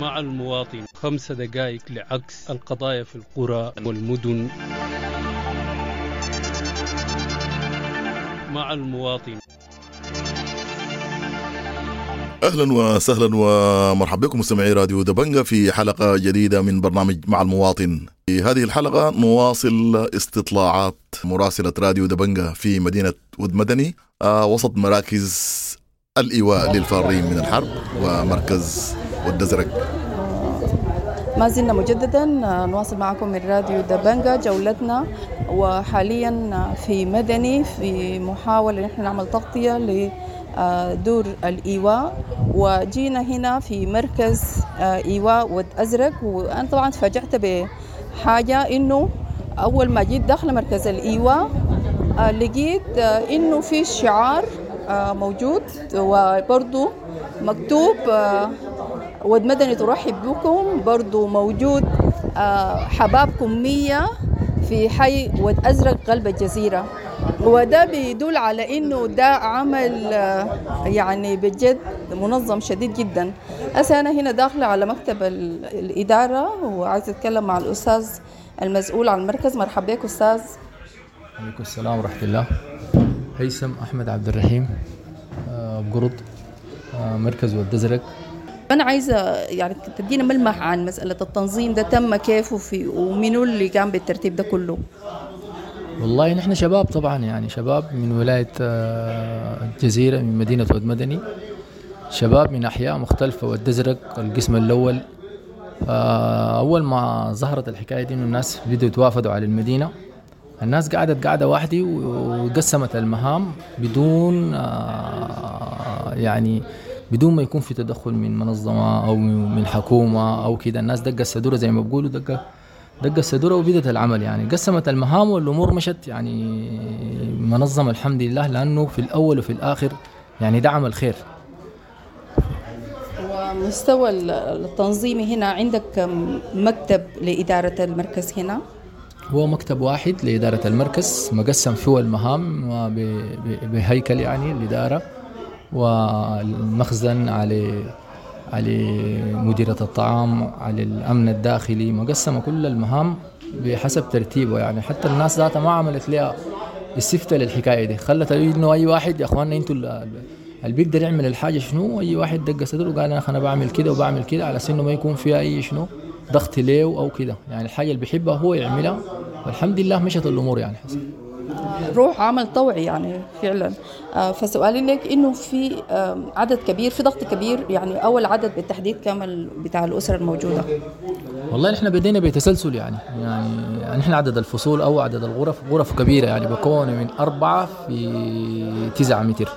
مع المواطن. خمس دقائق لعكس القضايا في القرى والمدن. مع المواطن. أهلا وسهلا ومرحبا بكم مستمعي راديو دبنجا في حلقة جديدة من برنامج مع المواطن. في هذه الحلقة نواصل استطلاعات مراسلة راديو دبنجا في مدينة ود مدني آه، وسط مراكز الإيواء للفارين من الحرب ومركز ود ازرق. ما زلنا مجددا نواصل معكم من راديو دبنجا جولتنا وحاليا في مدني في محاولة نحن نعمل تغطية لدور الإيواء وجينا هنا في مركز إيواء ود أزرق وأنا طبعا تفاجأت بحاجة إنه أول ما جيت داخل مركز الإيواء لقيت إنه في شعار موجود وبرضه مكتوب ود مدني ترحب بكم برضو موجود حبابكم مية في حي ود أزرق قلب الجزيرة. وده بيدل على إنه ده عمل يعني بجد منظم شديد جدا. هسه أنا هنا داخلة على مكتب الإدارة وعايزة أتكلم مع الأستاذ المسؤول عن المركز. مرحبا بك أستاذ. عليكم السلام ورحمة الله. هيثم أحمد عبد الرحيم بقرض مركز ود أزرق. أنا عايزة يعني تدينا ملمح عن مسألة التنظيم ده تم كيف وفي ومنو اللي قام بالترتيب ده كله؟ والله نحن شباب طبعا يعني شباب من ولاية الجزيرة من مدينة ود مدني. شباب من أحياء مختلفة ود أزرق القسم الأول. أول ما ظهرت الحكاية دي إنه الناس بدأوا يتوافدوا على المدينة. الناس قعدت قاعدة واحدة وقسمت المهام بدون يعني بدون ما يكون في تدخل من منظمة أو من حكومة أو كده. الناس دقة السدورة زي ما بقولوا دقة دقة السدورة وبدت العمل يعني. قسمت المهام والأمور مشت يعني منظمة الحمد لله لأنه في الأول وفي الآخر يعني دعم الخير ومستوى التنظيمي هنا عندك مكتب لإدارة المركز هنا؟ هو مكتب واحد لإدارة المركز مقسم فيه المهام بهيكل يعني الإدارة. والمخزن على على مديرة الطعام على الأمن الداخلي مقسمة كل المهام بحسب ترتيبه. يعني حتى الناس ذاتها ما عملت لها استفتاء للحكاية دي. خلت إنه أي واحد يا أخواننا أنتوا اللي بيقدر يعمل الحاجة شنو؟ أي واحد دق صدره وقال أنا أنا بعمل كده وبعمل كده على إنه ما يكون فيها أي شنو؟ ضغط ليه أو كده. يعني الحاجة اللي بيحبها هو يعملها. والحمد لله مشت الأمور يعني. حسن. روح عمل طوعي يعني فعلا. آه فسؤالي لك إنه في عدد كبير في ضغط كبير يعني أول عدد بالتحديد كم بتاع الاسر الموجودة؟ والله نحن بدينا بتسلسل يعني يعني نحن عدد الفصول أو عدد الغرف غرف كبيرة يعني بكون من أربعة في تسعة متر.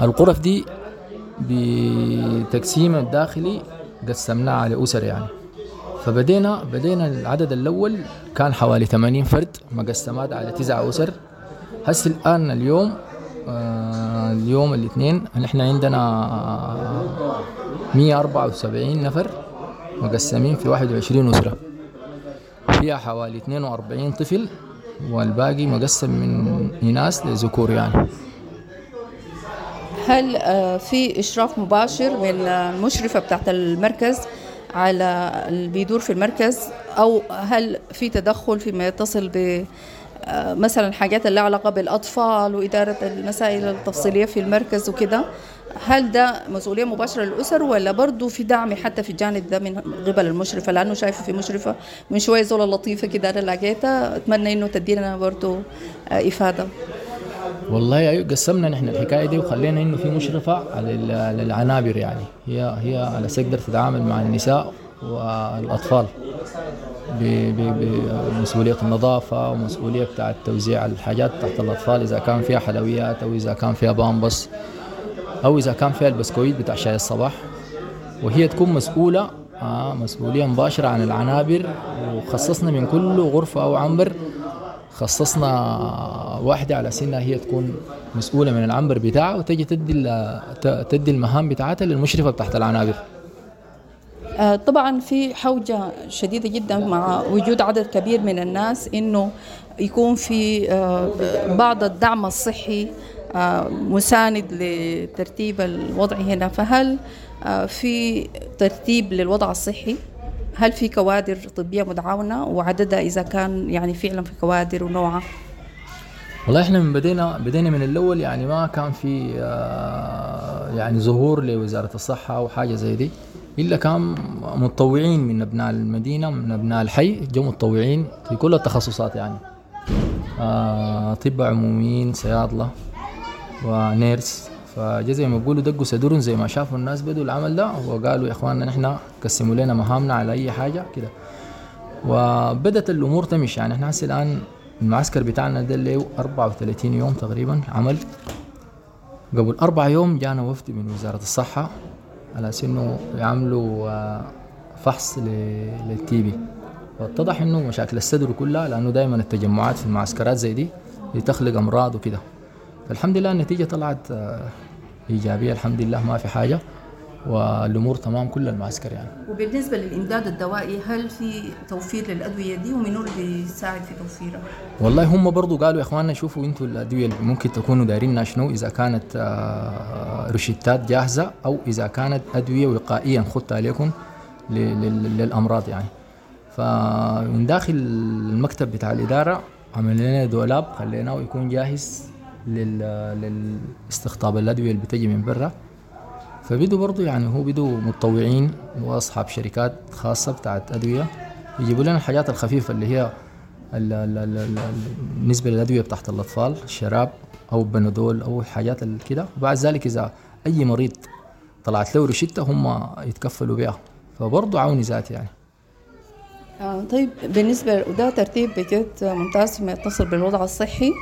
الغرف دي بتقسيم الداخلي قسمناها على أسر يعني. فبدينا بدينا العدد الأول كان حوالي 80 فرد مقسمات على تسع أسر. هسه الآن اليوم آه اليوم الاثنين نحن عندنا 174 نفر مقسمين في 21 أسرة. فيها حوالي 42 طفل والباقي مقسم من إناث لذكور يعني. هل آه في إشراف مباشر من المشرفة بتاعت المركز؟ على اللي بيدور في المركز أو هل في تدخل فيما يتصل ب مثلا حاجات اللي علاقة بالأطفال وإدارة المسائل التفصيلية في المركز وكده. هل ده مسؤولية مباشرة للأسر ولا برضه في دعم حتى في الجانب ده من قبل المشرفة؟ لأنه شايفة في مشرفة من شوية زولة لطيفة كده أنا لقيتها أتمنى إنه تدينا برضه إفادة. والله أيوه قسمنا نحن الحكاية دي وخلينا إنه في مشرفة على العنابر يعني. هي هي على تقدر تتعامل مع النساء والأطفال. بمسؤوليه النظافة ومسؤوليه بتاعت توزيع الحاجات بتاعت الأطفال إذا كان فيها حلويات أو إذا كان فيها بامبس أو إذا كان فيها البسكويت بتاع شاي الصباح. وهي تكون مسؤولة آه مسؤولية مباشرة عن العنابر وخصصنا من كل غرفة أو عنبر خصصنا واحدة على سنها هي تكون مسؤولة من العنبر بتاعها وتجي تدي تدي المهام بتاعتها للمشرفة تحت العنابر. طبعا في حوجة شديدة جدا مع وجود عدد كبير من الناس إنه يكون في بعض الدعم الصحي آه، مساند لترتيب الوضع هنا فهل آه، في ترتيب للوضع الصحي هل في كوادر طبية متعاونة وعددها إذا كان يعني فعلا في كوادر ونوعها والله إحنا من بدينا بدينا من الأول يعني ما كان في آه، يعني ظهور لوزارة الصحة أو حاجة زي دي. إلا كان متطوعين من أبناء المدينة من أبناء الحي جو متطوعين في كل التخصصات يعني. آه، طب عموميين صيادلة ونيرس فجا زي ما بيقولوا دقوا صدورهم زي ما شافوا الناس بدوا العمل ده. وقالوا يا إخواننا نحن قسموا لنا مهامنا على أي حاجة كده. وبدت الأمور تمشي. يعني إحنا هسه الآن المعسكر بتاعنا ده هو 34 يوم تقريبا عمل. قبل أربع يوم جانا وفد من وزارة الصحة على إنه يعملوا آه، فحص للتي بي. واتضح إنه مشاكل الصدر كلها لأنه دائما التجمعات في المعسكرات زي دي بتخلق أمراض وكده. فالحمد لله النتيجة طلعت إيجابية الحمد لله ما في حاجة. والأمور تمام كل المعسكر يعني. وبالنسبة للإمداد الدوائي هل في توفير للأدوية دي؟ ومنو اللي بيساعد في توفيرها؟ والله هم برضو قالوا يا إخواننا شوفوا أنتوا الأدوية اللي ممكن تكونوا دايرينها شنو إذا كانت آه، روشتات جاهزة أو إذا كانت أدوية وقائيه نخطها عليكم للأمراض يعني. فمن داخل المكتب بتاع الإدارة عملنا لنا دولاب خليناه يكون جاهز للاستقطاب الأدوية اللي بتجي من برا. فبدوا برضو يعني هو بدوا متطوعين وأصحاب شركات خاصة بتاعت أدوية. يجيبوا لنا الحاجات الخفيفة اللي هي بالنسبة للأدوية بتاعت الأطفال الشراب أو بنادول أو حاجات كده. وبعد ذلك إذا أي مريض طلعت له روشته هم يتكفلوا بها فبرضه عوني ذاتي يعني. آه طيب بالنسبة وده ترتيب بجد ممتاز فيما يتصل بالوضع الصحي.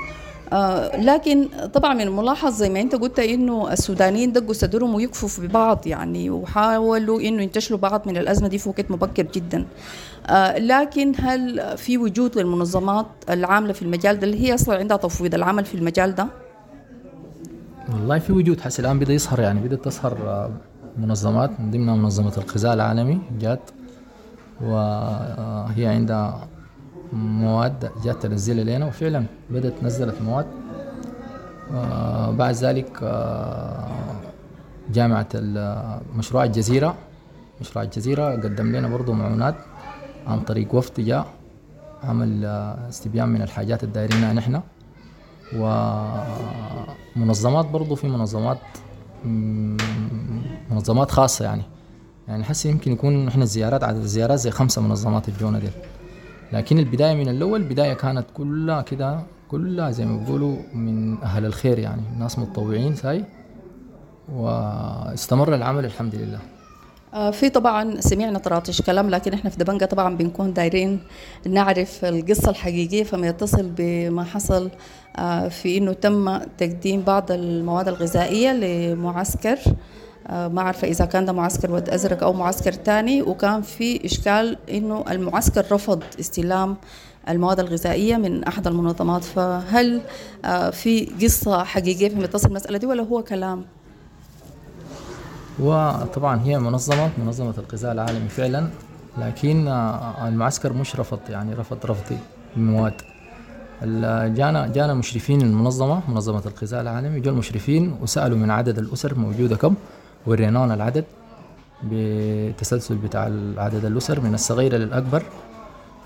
لكن طبعا من الملاحظ زي ما أنت قلت إنه السودانيين دقوا صدرهم ويكفوا ببعض يعني وحاولوا إنه ينتشلوا بعض من الأزمة دي في وقت مبكر جدا آه لكن هل في وجود للمنظمات العاملة في المجال ده اللي هي أصلا عندها تفويض العمل في المجال ده؟ والله في وجود حس الآن بدأ يظهر يعني بدأت تظهر آه، منظمات من ضمنها منظمة الغذاء العالمي جات وهي عندها مواد جات تنزلها لنا وفعلا بدأت نزلت مواد. آه بعد ذلك آه جامعة مشروع الجزيرة مشروع الجزيرة قدم لنا برضو معونات عن طريق وفد جاء عمل آه استبيان من الحاجات الدايرينها نحن. ومنظمات برضو في منظمات منظمات خاصة يعني. يعني حسي يمكن يكون إحنا الزيارات عدد الزيارات زي خمسة منظمات الجونة دي لكن البداية من الأول البداية كانت كلها كده كلها زي ما بيقولوا من أهل الخير يعني ناس متطوعين ساي؟ واستمر العمل الحمد لله. آه، في طبعا سمعنا طراطش كلام لكن إحنا في دبنجة طبعا بنكون دايرين نعرف القصة الحقيقية فما يتصل بما حصل آه، في إنه تم تقديم بعض المواد الغذائية لمعسكر. ما عارفة إذا كان ده معسكر ود أزرق أو معسكر تاني وكان في إشكال إنه المعسكر رفض استلام المواد الغذائية من أحد المنظمات. فهل آه، في قصة حقيقية في متصل المسألة دي ولا هو كلام؟ وطبعا هي منظمة منظمة الغذاء العالمي فعلا لكن آه، المعسكر مش رفض يعني رفض رفض المواد. جانا جانا مشرفين المنظمة منظمة الغذاء العالمي جو المشرفين وسألوا من عدد الأسر موجودة كم. ورينانا العدد بتسلسل بتاع عدد الأسر من الصغيرة للأكبر.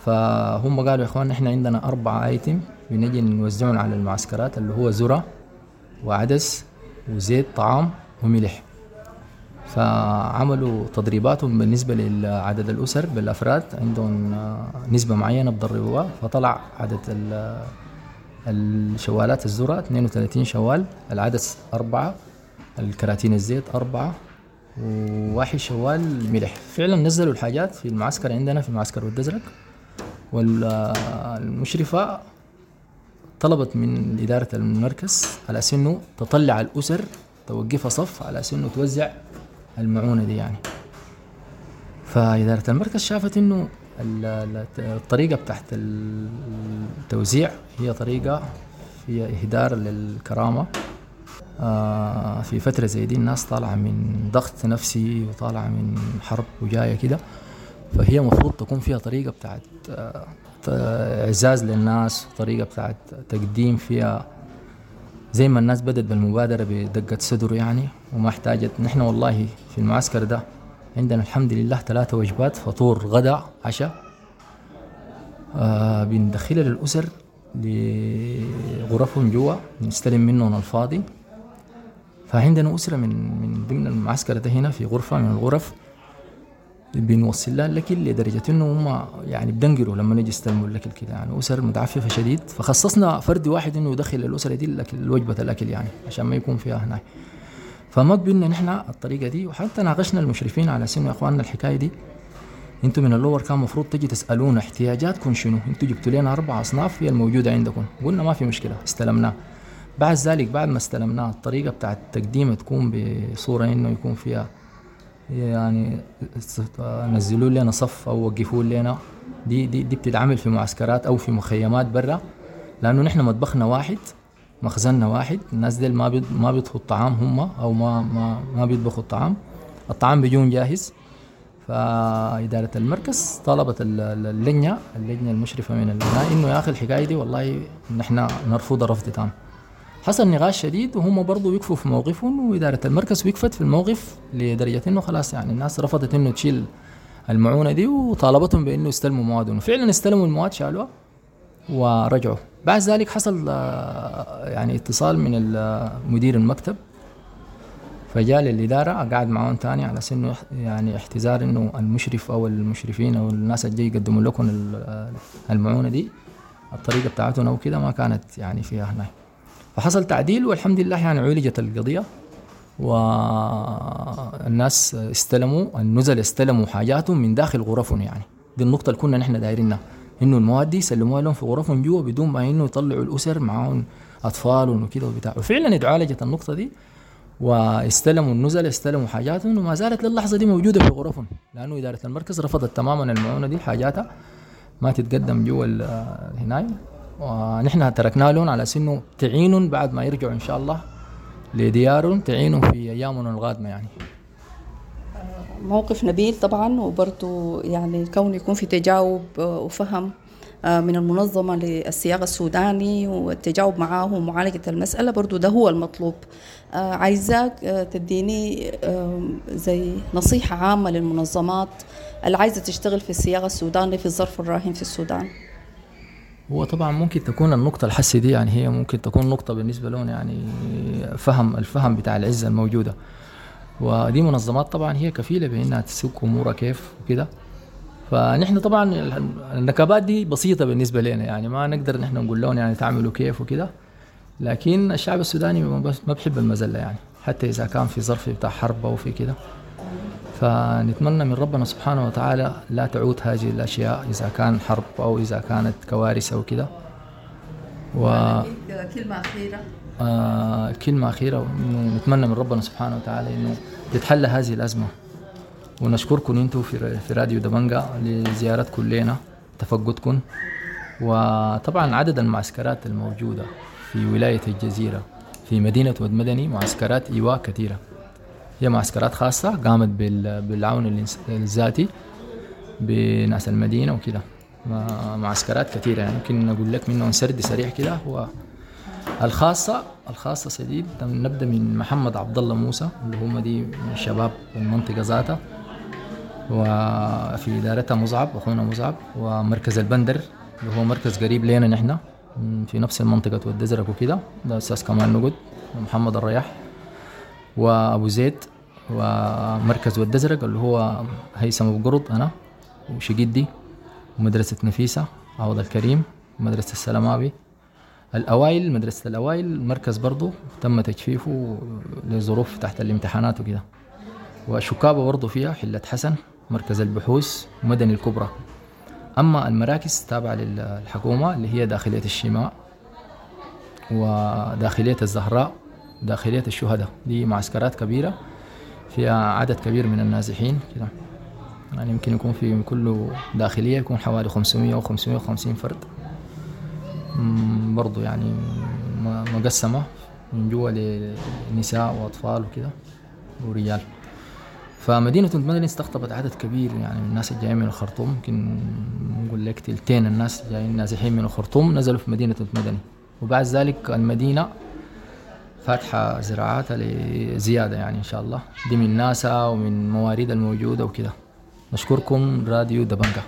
فهم قالوا يا إخوان إحنا عندنا أربعة أيتم بنجي نوزعهم على المعسكرات اللي هو ذرة وعدس وزيت طعام وملح. فعملوا تدريباتهم بالنسبة لعدد الأسر بالأفراد عندهم نسبة معينة بدربوها فطلع عدد الشوالات الذرة 32 شوال العدس أربعة الكراتين الزيت أربعة وواحد شوال ملح. فعلا نزلوا الحاجات في المعسكر عندنا في معسكر ود والمشرفة طلبت من إدارة المركز على إنه تطلع الأسر توقفها صف على إنه توزع المعونة دي يعني. فإدارة المركز شافت إنه الطريقة بتاعت التوزيع هي طريقة فيها إهدار للكرامة. في فترة زي دي الناس طالعة من ضغط نفسي وطالعة من حرب وجاية كده. فهي مفروض تكون فيها طريقة بتاعت آه، إعزاز للناس طريقة بتاعت تقديم فيها. زي ما الناس بدت بالمبادرة بدقة صدر يعني وما احتاجت. نحن والله في المعسكر ده عندنا الحمد لله ثلاثة وجبات فطور غدا عشاء. آه بندخلها للأسر لغرفهم جوا نستلم منهم الفاضي. فعندنا أسرة من من ضمن المعسكر ده هنا في غرفة من الغرف. بنوصل لها الاكل لدرجة إنه هم يعني بدنقروا لما نجي يستلموا الأكل كده. يعني أسر متعففة شديد. فخصصنا فرد واحد إنه يدخل الأسرة دي الاكل وجبه الأكل يعني عشان ما يكون فيها هناك. فما قبلنا نحن الطريقة دي وحتى ناقشنا المشرفين على سنه يا إخواننا الحكاية دي. أنتم من اللور كان المفروض تجي تسألونا احتياجاتكم شنو؟ أنتم جبتوا لنا أربع أصناف هي الموجودة عندكم. قلنا ما في مشكلة استلمناه بعد ذلك بعد ما استلمناه الطريقة بتاعت التقديم تكون بصورة إنه يكون فيها يعني نزلوا لنا صف أو وقفوا لنا. دي دي دي بتتعمل في معسكرات أو في مخيمات برا لأنه نحن مطبخنا واحد مخزننا واحد الناس ديل ما بيض ما بيطهوا الطعام هم أو ما ما ما بيطبخوا الطعام. الطعام بيجون جاهز. فإدارة المركز طلبت اللجنة اللجنة المشرفة من البناء إنه يا أخي الحكاية دي والله نحن نرفض رفض تام. حصل نقاش شديد وهم برضه وقفوا في موقفهم وإدارة المركز وقفت في الموقف لدرجة إنه خلاص يعني الناس رفضت إنه تشيل المعونة دي وطالبتهم بإنه يستلموا موادهم وفعلا استلموا المواد شالوها ورجعوا. بعد ذلك حصل آه، يعني اتصال من مدير المكتب فجاء للإدارة قعد معاهم تاني على سنه يعني احتزار إنه المشرف أو المشرفين أو الناس اللي يقدموا لكم المعونة دي الطريقة بتاعتهم أو كده ما كانت يعني فيها هناك فحصل تعديل والحمد لله يعني عولجت القضية والناس استلموا النزل استلموا حاجاتهم من داخل غرفهم يعني. دي النقطة اللي كنا نحن دايرينها. إنه المواد دي يسلموها لهم في غرفهم جوا بدون ما إنه يطلعوا الأسر معاهم اطفال وكذا وبتاع. وفعلا اتعالجت النقطة دي واستلموا النزل استلموا حاجاتهم وما زالت للحظة دي موجودة في غرفهم. لأنه إدارة المركز رفضت تماما المعونة دي حاجاتها ما تتقدم جوا هناك ونحن تركنا لهم على سنه تعينهم بعد ما يرجعوا إن شاء الله لديارهم تعينهم في أيامهم القادمه يعني. موقف نبيل طبعا وبرضه يعني كون يكون في تجاوب وفهم آه، من المنظمة للسياق السوداني والتجاوب معاه ومعالجة المسألة برضو ده هو المطلوب. آه، عايزاك آه، تديني زي نصيحة عامة للمنظمات اللي عايزة تشتغل في السياق السوداني في الظرف الراهن في السودان. هو طبعا ممكن تكون النقطة الحسي دي يعني هي ممكن تكون نقطة بالنسبة لهم يعني فهم الفهم بتاع العزة الموجودة. ودي منظمات طبعا هي كفيلة بأنها تسوق أمورها كيف وكده. فنحن طبعا النكبات دي بسيطة بالنسبة لنا يعني ما نقدر نحن نقول لهم يعني تعملوا كيف وكده. لكن الشعب السوداني ما بحب المزلة يعني. حتى إذا كان في ظرف بتاع حرب أو في كده. فنتمنى من ربنا سبحانه وتعالى لا تعود هذه الأشياء إذا كان حرب أو إذا كانت كوارث أو كده. و كلمة أخيرة آه كلمة أخيرة نتمنى من ربنا سبحانه وتعالى إنه تتحل هذه الأزمة. ونشكركم أنتم في في راديو دبنجا لزيارتكم لنا تفقدكم. وطبعا عدد المعسكرات الموجودة في ولاية الجزيرة في مدينة ود مدني معسكرات إيواء كثيرة. هي معسكرات خاصة قامت بالعون الذاتي بناس المدينة وكده. معسكرات كثيرة يعني. يمكن أقول لك منهم سرد سريع كده هو الخاصة. الخاصة سديد. نبدأ من محمد عبد الله موسى اللي هم دي من شباب المنطقة ذاتها. وفي إدارتها مصعب أخونا مصعب ومركز البندر اللي هو مركز قريب لنا نحن. في نفس المنطقة والدزرق وكده. ده أساس كمان نقد محمد الرياح. وأبو زيد ومركز ود ازرق اللي هو هيثم أبو قرط أنا وشقدي ومدرسة نفيسة عوض الكريم ومدرسة السلماوي الأوائل مدرسة الأوائل المركز برضو تم تجفيفه لظروف تحت الامتحانات وكده. وشكابة برضو فيها حلة حسن مركز البحوث ومدني الكبرى. أما المراكز تابعة للحكومة اللي هي داخلية الشماء وداخلية الزهراء داخلية الشهداء. دي معسكرات كبيرة فيها عدد كبير من النازحين كده. يعني يمكن يكون في كل داخلية يكون حوالي 500 أو 550 فرد. برضو يعني مقسمة من جوا لنساء وأطفال وكده ورجال. فمدينة مدني استقطبت عدد كبير يعني من الناس الجايين من الخرطوم. يمكن نقول لك تلتين الناس جايين نازحين من الخرطوم نزلوا في مدينة مدني. وبعد ذلك المدينة فاتحة زراعاتها لزيادة يعني إن شاء الله. دي من ناسا ومن موارد الموجودة وكده. نشكركم راديو دبنجة.